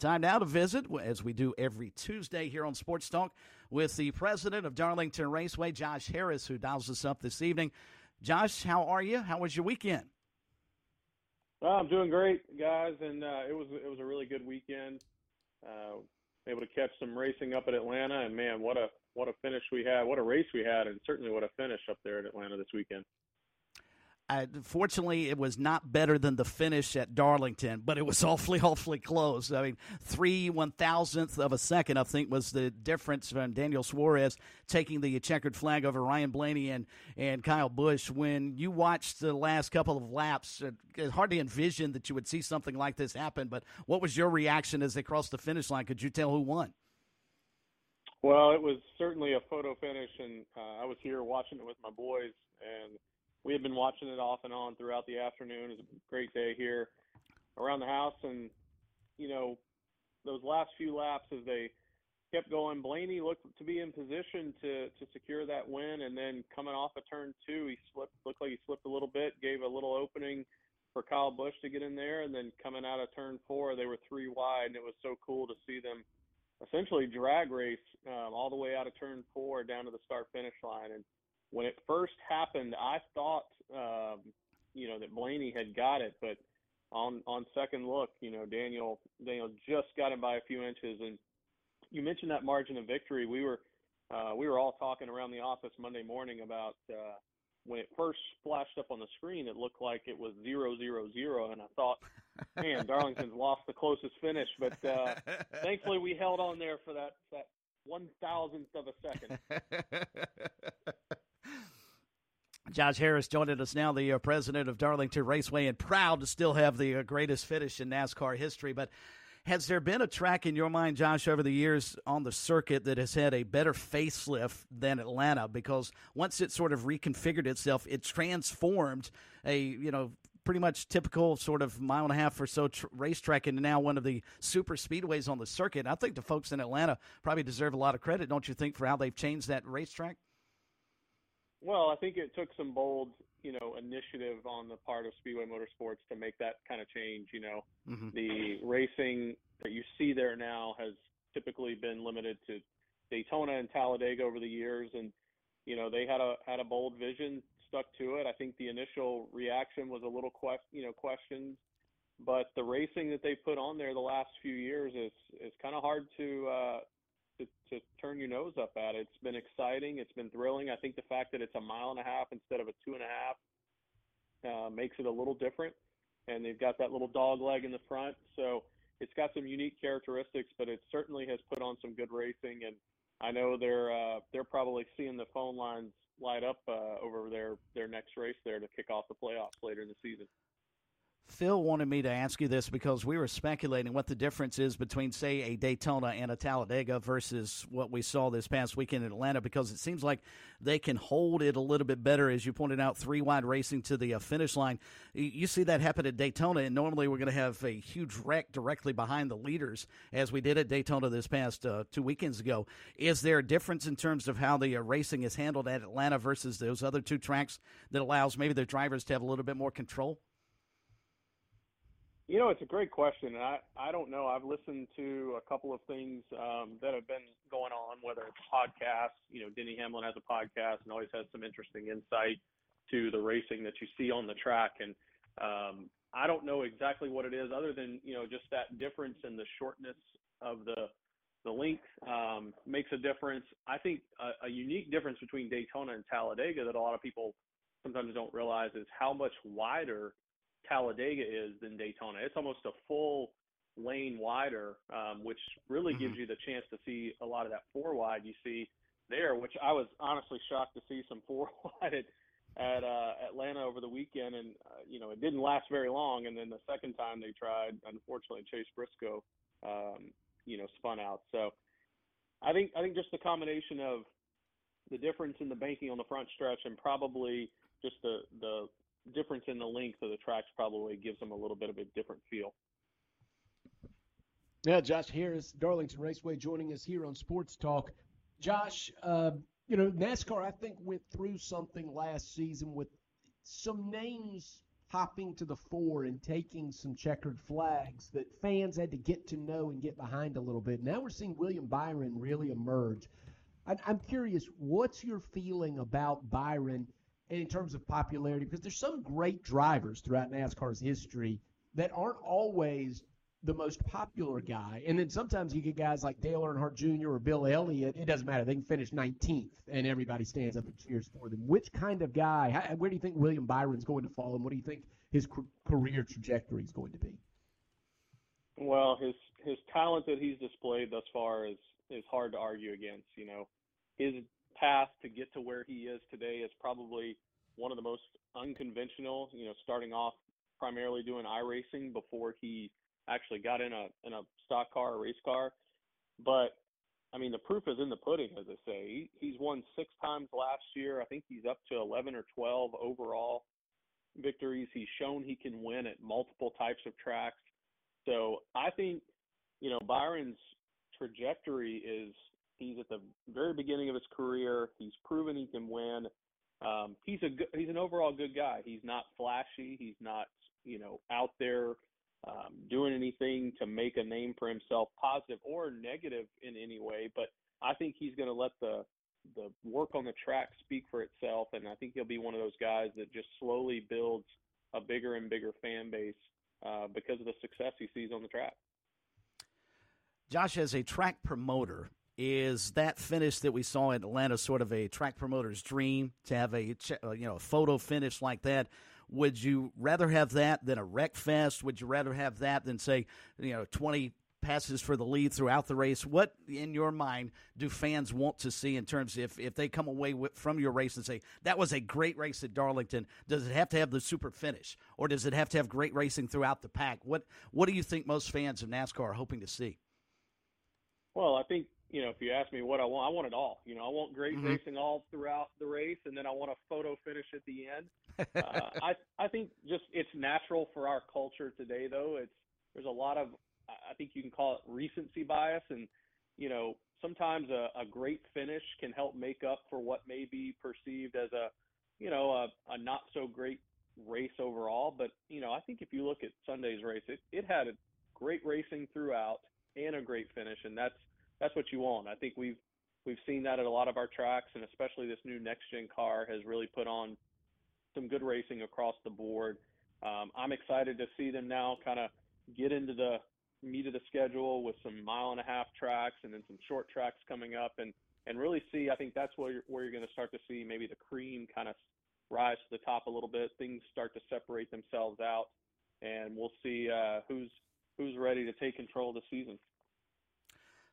Time now to visit, as we do every Tuesday here on Sports Talk, with the president of Darlington Raceway, Josh Harris, who dials us up this evening. Josh, how are you? How was your weekend? Well, I'm doing great, guys, and uh, it was it was a really good weekend. Uh, able to catch some racing up at Atlanta, and man, what a what a finish we had! What a race we had, and certainly what a finish up there in Atlanta this weekend. Uh, fortunately, it was not better than the finish at Darlington, but it was awfully, awfully close. I mean, three one thousandth of a second, I think, was the difference from Daniel Suarez taking the checkered flag over Ryan Blaney and, and Kyle Busch. When you watched the last couple of laps, it's hard to envision that you would see something like this happen. But what was your reaction as they crossed the finish line? Could you tell who won? Well, it was certainly a photo finish, and uh, I was here watching it with my boys, and we had been watching it off and on throughout the afternoon. It was a great day here around the house, and you know, those last few laps as they kept going, Blaney looked to be in position to to secure that win, and then coming off of turn two, he slipped. Looked like he slipped a little bit, gave a little opening for Kyle Busch to get in there, and then coming out of turn four, they were three wide, and it was so cool to see them essentially drag race um, all the way out of turn four down to the start finish line, and when it first happened, I thought, um, you know, that Blaney had got it, but on on second look, you know, Daniel Daniel just got him by a few inches. And you mentioned that margin of victory. We were uh, we were all talking around the office Monday morning about uh, when it first flashed up on the screen. It looked like it was zero zero zero, and I thought, man, Darlington's lost the closest finish. But uh, thankfully, we held on there for that that one thousandth of a second. Josh Harris joining us now, the uh, president of Darlington Raceway, and proud to still have the uh, greatest finish in NASCAR history. But has there been a track in your mind, Josh, over the years on the circuit that has had a better facelift than Atlanta? Because once it sort of reconfigured itself, it transformed a you know pretty much typical sort of mile and a half or so tr- racetrack into now one of the super speedways on the circuit. I think the folks in Atlanta probably deserve a lot of credit, don't you think, for how they've changed that racetrack? Well, I think it took some bold, you know, initiative on the part of Speedway Motorsports to make that kind of change. You know, mm-hmm. the racing that you see there now has typically been limited to Daytona and Talladega over the years, and you know they had a had a bold vision, stuck to it. I think the initial reaction was a little quest, you know, questions, but the racing that they put on there the last few years is is kind of hard to uh, to, to turn your nose up at. It's been exciting. It's been thrilling. I think the fact that it's a mile and a half instead of a two and a half uh, makes it a little different. And they've got that little dog leg in the front, so it's got some unique characteristics. But it certainly has put on some good racing, and I know they're uh, they're probably seeing the phone lines light up uh, over their their next race there to kick off the playoffs later in the season. Phil wanted me to ask you this because we were speculating what the difference is between, say, a Daytona and a Talladega versus what we saw this past weekend in Atlanta because it seems like they can hold it a little bit better, as you pointed out, three wide racing to the uh, finish line. You see that happen at Daytona, and normally we're going to have a huge wreck directly behind the leaders, as we did at Daytona this past uh, two weekends ago. Is there a difference in terms of how the uh, racing is handled at Atlanta versus those other two tracks that allows maybe the drivers to have a little bit more control? You know, it's a great question. I I don't know. I've listened to a couple of things um, that have been going on, whether it's podcasts. You know, Denny Hamlin has a podcast and always has some interesting insight to the racing that you see on the track. And um, I don't know exactly what it is, other than you know just that difference in the shortness of the the length um, makes a difference. I think a, a unique difference between Daytona and Talladega that a lot of people sometimes don't realize is how much wider Talladega is than Daytona. It's almost a full lane wider, um, which really mm-hmm. gives you the chance to see a lot of that four wide you see there, which I was honestly shocked to see some four wide at, at uh, Atlanta over the weekend, and uh, you know it didn't last very long. And then the second time they tried, unfortunately, Chase Briscoe, um, you know, spun out. So I think I think just the combination of the difference in the banking on the front stretch and probably just the the difference in the length of the tracks probably gives them a little bit of a different feel. Yeah, Josh Harris, Darlington Raceway, joining us here on Sports Talk. Josh, uh, you know, NASCAR, I think, went through something last season with some names hopping to the fore and taking some checkered flags that fans had to get to know and get behind a little bit. Now we're seeing William Byron really emerge. I'm curious, what's your feeling about Byron in terms of popularity? Because there's some great drivers throughout NASCAR's history that aren't always the most popular guy. And then sometimes you get guys like Dale Earnhardt Jr. or Bill Elliott. It doesn't matter. They can finish 19th and everybody stands up and cheers for them. Which kind of guy, how, where do you think William Byron's going to fall and what do you think his career trajectory is going to be? Well, his his talent that he's displayed thus far is is hard to argue against. You know, his path to get to where he is today is probably one of the most unconventional. You know, starting off primarily doing iRacing before he actually got in a in a stock car, a race car. But I mean, the proof is in the pudding, as I say. He, he's won six times last year. I think he's up to 11 or 12 overall victories. He's shown he can win at multiple types of tracks. So I think, you know, Byron's trajectory is he's at the very beginning of his career. He's proven he can win. Um, he's a good, he's an overall good guy. He's not flashy. He's not you know out there um, doing anything to make a name for himself, positive or negative in any way. But I think he's going to let the the work on the track speak for itself, and I think he'll be one of those guys that just slowly builds a bigger and bigger fan base uh, because of the success he sees on the track. Josh, as a track promoter, is that finish that we saw in Atlanta sort of a track promoter's dream to have a uh, you know a photo finish like that? Would you rather have that than a wreck fest? Would you rather have that than say, you know, 20 passes for the lead throughout the race? What, in your mind, do fans want to see in terms if, if they come away with, from your race and say, that was a great race at Darlington? Does it have to have the super finish? Or does it have to have great racing throughout the pack? What, what do you think most fans of NASCAR are hoping to see? Well, I think you know, if you ask me what I want, I want it all. You know, I want great mm-hmm. racing all throughout the race, and then I want a photo finish at the end. uh, I I think just it's natural for our culture today, though. It's there's a lot of I think you can call it recency bias, and you know, sometimes a, a great finish can help make up for what may be perceived as a you know a, a not so great race overall. But you know, I think if you look at Sunday's race, it it had a great racing throughout and a great finish, and that's that's what you want. I think we've we've seen that at a lot of our tracks, and especially this new next gen car has really put on some good racing across the board. Um, I'm excited to see them now kind of get into the meat of the schedule with some mile and a half tracks and then some short tracks coming up, and and really see. I think that's where you're, where you're going to start to see maybe the cream kind of rise to the top a little bit. Things start to separate themselves out, and we'll see uh, who's who's ready to take control of the season.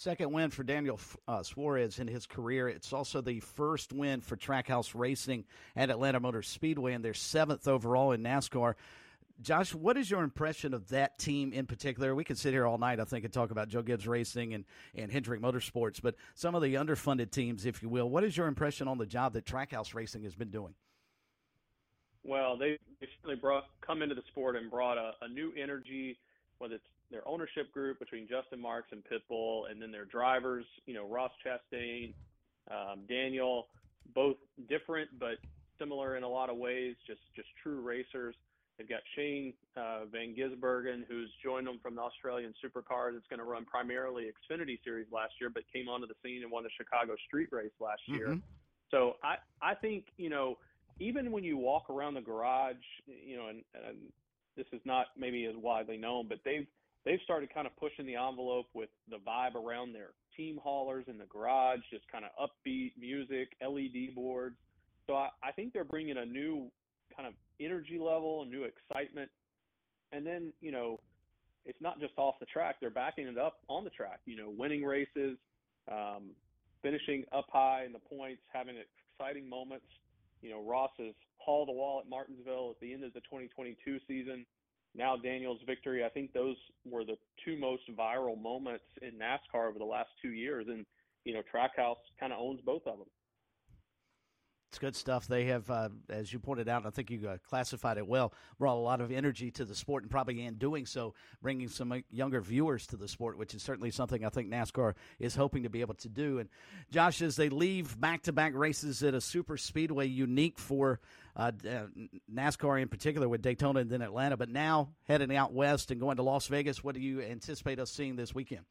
Second win for Daniel uh, Suarez in his career. It's also the first win for Trackhouse Racing at Atlanta Motor Speedway, and their seventh overall in NASCAR. Josh, what is your impression of that team in particular? We could sit here all night, I think, and talk about Joe Gibbs Racing and, and Hendrick Motorsports, but some of the underfunded teams, if you will. What is your impression on the job that Trackhouse Racing has been doing? Well, they, they certainly brought come into the sport and brought a, a new energy, whether it's their ownership group between Justin Marks and Pitbull, and then their drivers, you know, Ross Chastain, um, Daniel, both different but similar in a lot of ways, just just true racers. They've got Shane uh, Van Gisbergen, who's joined them from the Australian Supercar that's going to run primarily Xfinity Series last year, but came onto the scene and won the Chicago Street Race last year. Mm-hmm. So I I think you know even when you walk around the garage, you know, and, and this is not maybe as widely known, but they've they've started kind of pushing the envelope with the vibe around their team haulers in the garage, just kind of upbeat music, LED boards. So I, I think they're bringing a new kind of energy level, a new excitement. And then, you know, it's not just off the track, they're backing it up on the track, you know, winning races, um, finishing up high in the points, having exciting moments. You know, Ross has hauled the wall at Martinsville at the end of the 2022 season now Daniel's victory. I think those were the two most viral moments in NASCAR over the last two years, and you know Trackhouse kind of owns both of them. It's good stuff. They have, uh, as you pointed out, I think you uh, classified it well, brought a lot of energy to the sport and probably in doing so, bringing some uh, younger viewers to the sport, which is certainly something I think NASCAR is hoping to be able to do. And Josh, as they leave back to back races at a super speedway unique for uh, uh NASCAR in particular with Daytona and then Atlanta, but now heading out west and going to Las Vegas, what do you anticipate us seeing this weekend?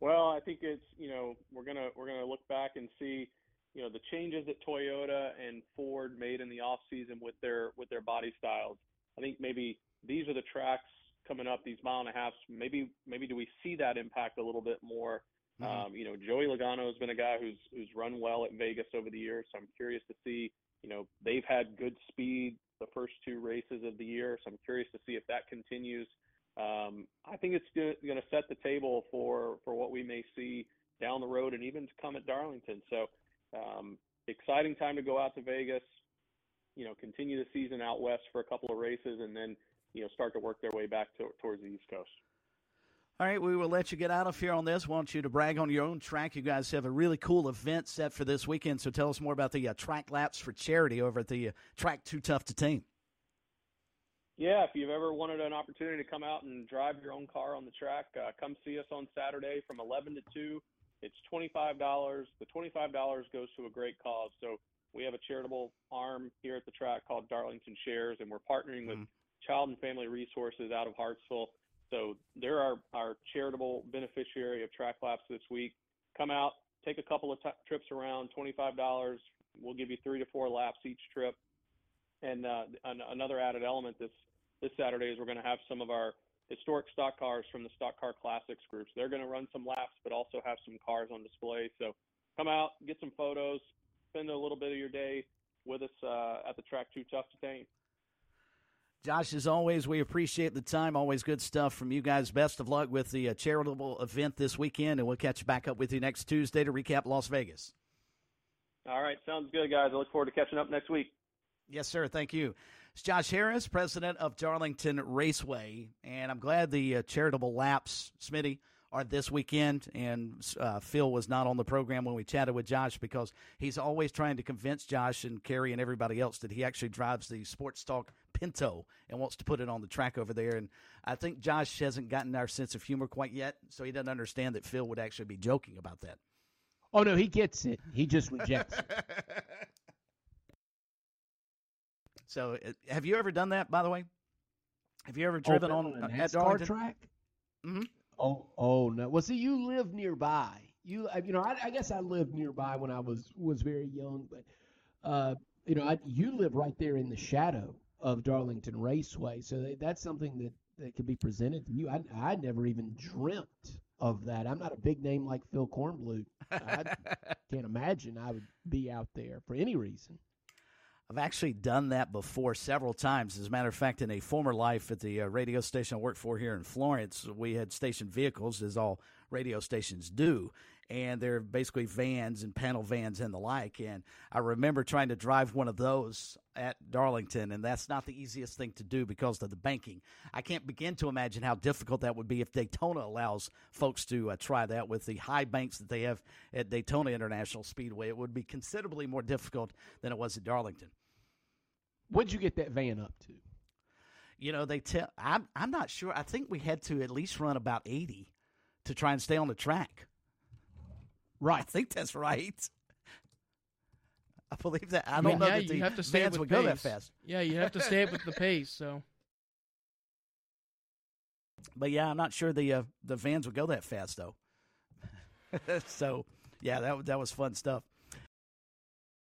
Well, I think it's you know we're gonna we're gonna look back and see you know the changes that Toyota and Ford made in the off season with their with their body styles. I think maybe these are the tracks coming up, these mile and a halfs. Maybe maybe do we see that impact a little bit more? Mm-hmm. Um, you know, Joey Logano has been a guy who's who's run well at Vegas over the years, so I'm curious to see. You know, they've had good speed the first two races of the year, so I'm curious to see if that continues. Um, I think it's going to set the table for for what we may see down the road and even to come at Darlington. So um, exciting time to go out to Vegas. You know, continue the season out west for a couple of races, and then you know start to work their way back to, towards the East Coast. All right, we will let you get out of here on this. Want you to brag on your own track. You guys have a really cool event set for this weekend. So tell us more about the uh, track laps for charity over at the uh, track Too Tough to Tame. Yeah, if you've ever wanted an opportunity to come out and drive your own car on the track, uh, come see us on Saturday from 11 to 2. It's $25. The $25 goes to a great cause. So we have a charitable arm here at the track called Darlington Shares, and we're partnering with mm-hmm. Child and Family Resources out of Hartsville. So there are our, charitable beneficiary of track laps this week. Come out, take a couple of t- trips around, $25. We'll give you three to four laps each trip. And uh, an- another added element this this Saturday is we're going to have some of our historic stock cars from the Stock Car Classics groups. They're going to run some laps, but also have some cars on display. So come out, get some photos, spend a little bit of your day with us uh, at the track Too Tough to Tame. Josh, as always, we appreciate the time. Always good stuff from you guys. Best of luck with the uh, charitable event this weekend, and we'll catch back up with you next Tuesday to recap Las Vegas. All right, sounds good, guys. I look forward to catching up next week. Yes, sir. Thank you. It's Josh Harris, president of Darlington Raceway, and I'm glad the uh, charitable laps, Smitty, are this weekend. And uh, Phil was not on the program when we chatted with Josh because he's always trying to convince Josh and Kerry and everybody else that he actually drives the Sports Talk Pinto and wants to put it on the track over there. And I think Josh hasn't gotten our sense of humor quite yet, so he doesn't understand that Phil would actually be joking about that. Oh no, he gets it. He just rejects it. So, uh, have you ever done that? By the way, have you ever oh, driven oh, on, on a NASCAR track? Mm-hmm. Oh, oh no. Well, see, you live nearby. You, uh, you know, I, I, guess I lived nearby when I was was very young, but uh, you know, I, you live right there in the shadow of Darlington Raceway, so that's something that that could be presented to you. I I never even dreamt of that. I'm not a big name like Phil Kornblut. I can't imagine I would be out there for any reason. I've actually done that before several times. As a matter of fact, in a former life at the uh, radio station I worked for here in Florence, we had station vehicles, as all radio stations do. And they're basically vans and panel vans and the like. And I remember trying to drive one of those at Darlington, and that's not the easiest thing to do because of the banking. I can't begin to imagine how difficult that would be if Daytona allows folks to uh, try that with the high banks that they have at Daytona International Speedway. It would be considerably more difficult than it was at Darlington. What'd you get that van up to? You know, they tell. I'm I'm not sure. I think we had to at least run about eighty to try and stay on the track. Right. I think that's right. I believe that. I don't know yeah, that the have to stay vans would pace. go that fast. Yeah, you have to stay up with the pace. So. But yeah, I'm not sure the uh, the vans would go that fast though. so yeah, that that was fun stuff.